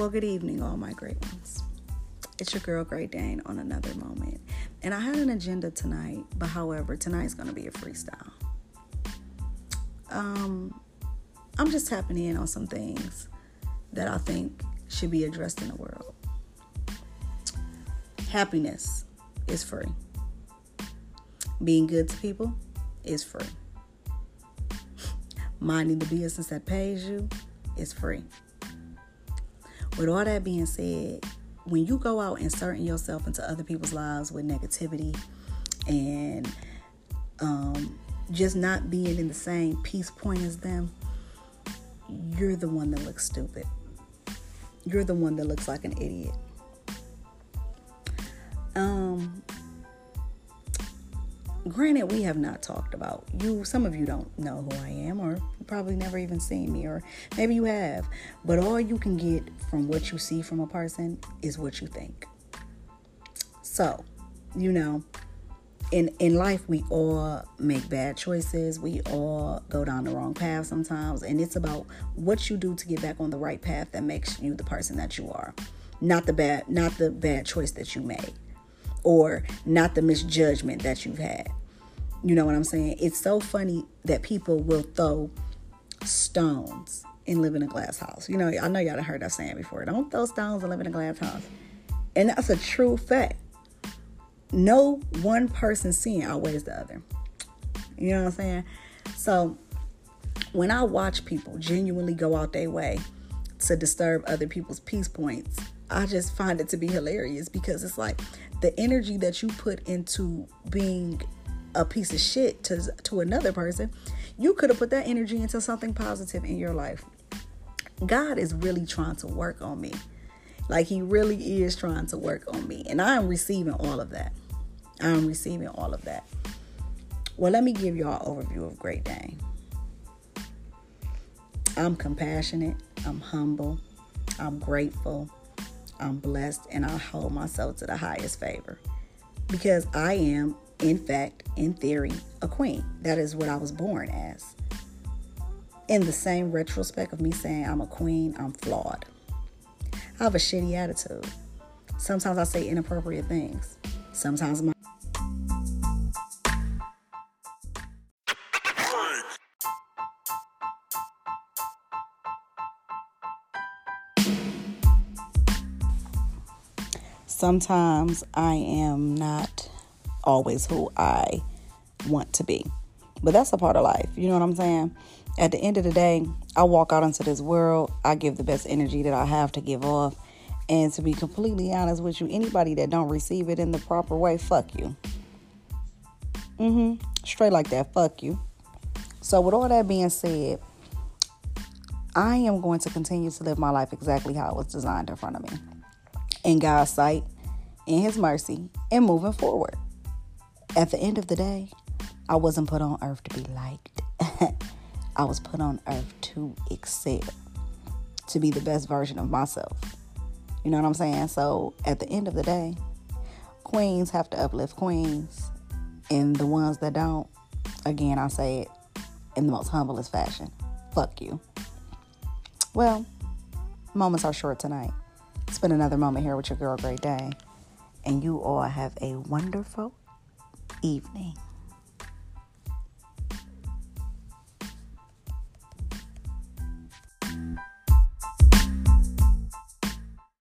Well, good evening, all my great ones. It's your girl, Great Dane, on another moment. And I had an agenda tonight, but however, tonight's going to be a freestyle. Um, I'm just tapping in on some things that I think should be addressed in the world. Happiness is free. Being good to people is free. Minding the business that pays you is free. With all that being said, when you go out inserting yourself into other people's lives with negativity and um, just not being in the same peace point as them, you're the one that looks stupid. You're the one that looks like an idiot. Um, granted we have not talked about you some of you don't know who i am or probably never even seen me or maybe you have but all you can get from what you see from a person is what you think. So you know in in life we all make bad choices. We all go down the wrong path sometimes and it's about what you do to get back on the right path that makes you the person that you are. Not the bad not the bad choice that you made or not the misjudgment that you've had. You know what I'm saying? It's so funny that people will throw stones and live in a glass house. You know, I know y'all have heard that saying before. Don't throw stones and live in a glass house. And that's a true fact. No one person sin outweighs the other. You know what I'm saying? So when I watch people genuinely go out their way to disturb other people's peace points, I just find it to be hilarious because it's like the energy that you put into being a piece of shit to to another person, you could have put that energy into something positive in your life. God is really trying to work on me. Like he really is trying to work on me. And I am receiving all of that. I am receiving all of that. Well, let me give y'all an overview of Great Dane. I'm compassionate, I'm humble, I'm grateful, I'm blessed and I hold myself to the highest favor because I am, in fact, in theory, a queen. That is what I was born as. In the same retrospect of me saying I'm a queen, I'm flawed. I have a shitty attitude. Sometimes I say inappropriate things. Sometimes my sometimes I am not always who I want to be. But that's a part of life. You know what I'm saying? At the end of the day, I walk out into this world, I give the best energy that I have to give off. And to be completely honest with you, anybody that don't receive it in the proper way, fuck you. Mm-hmm. Straight like that, fuck you. So with all that being said, I am going to continue to live my life exactly how it was designed in front of me in God's sight, in His mercy, and moving forward. At the end of the day, I wasn't put on earth to be liked. I was put on earth to excel, to be the best version of myself. You know what I'm saying? So at the end of the day, queens have to uplift queens, and the ones that don't, again, I say it in the most humblest fashion fuck you. Well, moments are short tonight. Spend another moment here with your girl, Great Dane. And you all have a wonderful evening.